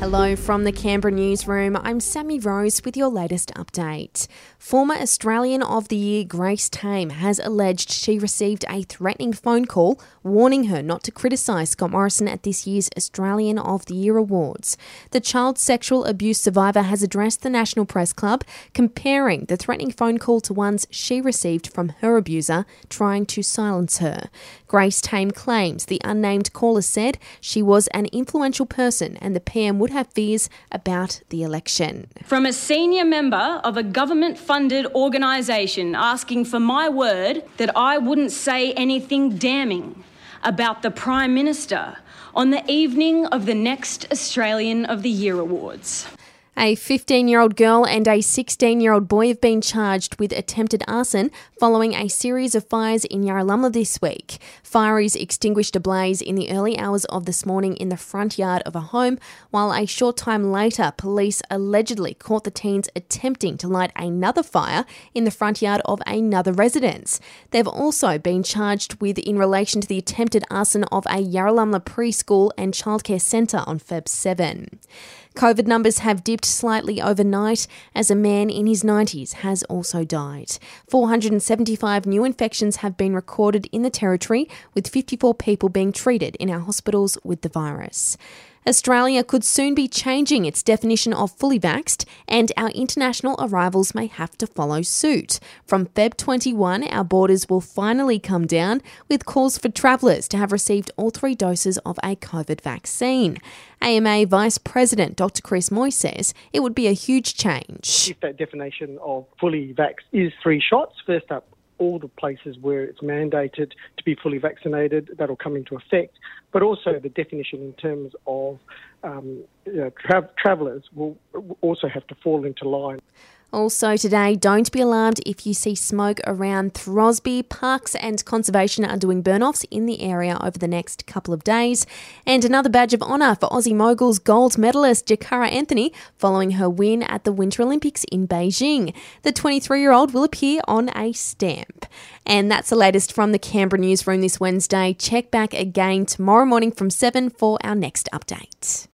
Hello from the Canberra newsroom. I'm Sammy Rose with your latest update. Former Australian of the Year Grace Tame has alleged she received a threatening phone call warning her not to criticise Scott Morrison at this year's Australian of the Year Awards. The child sexual abuse survivor has addressed the National Press Club, comparing the threatening phone call to ones she received from her abuser trying to silence her. Grace Tame claims the unnamed caller said she was an influential person and the PM would have fears about the election. From a senior member of a government funded organisation asking for my word that I wouldn't say anything damning about the Prime Minister on the evening of the next Australian of the Year Awards. A 15 year old girl and a 16 year old boy have been charged with attempted arson following a series of fires in Yarralumla this week. Fireys extinguished a blaze in the early hours of this morning in the front yard of a home, while a short time later, police allegedly caught the teens attempting to light another fire in the front yard of another residence. They've also been charged with in relation to the attempted arson of a Yarralumla preschool and childcare centre on Feb 7. COVID numbers have dipped slightly overnight as a man in his 90s has also died. 475 new infections have been recorded in the territory, with 54 people being treated in our hospitals with the virus. Australia could soon be changing its definition of fully vaxed, and our international arrivals may have to follow suit. From Feb 21, our borders will finally come down, with calls for travellers to have received all three doses of a COVID vaccine. AMA Vice President Dr. Chris Moy says it would be a huge change. If that definition of fully vaxxed is three shots, first up, all the places where it's mandated to be fully vaccinated, that'll come into effect. But also the definition in terms of um, you know, tra- travellers will also have to fall into line. Also, today, don't be alarmed if you see smoke around Throsby. Parks and Conservation are doing burn offs in the area over the next couple of days. And another badge of honour for Aussie Moguls gold medalist Jakara Anthony following her win at the Winter Olympics in Beijing. The 23 year old will appear on a stamp. And that's the latest from the Canberra newsroom this Wednesday. Check back again tomorrow morning from 7 for our next update.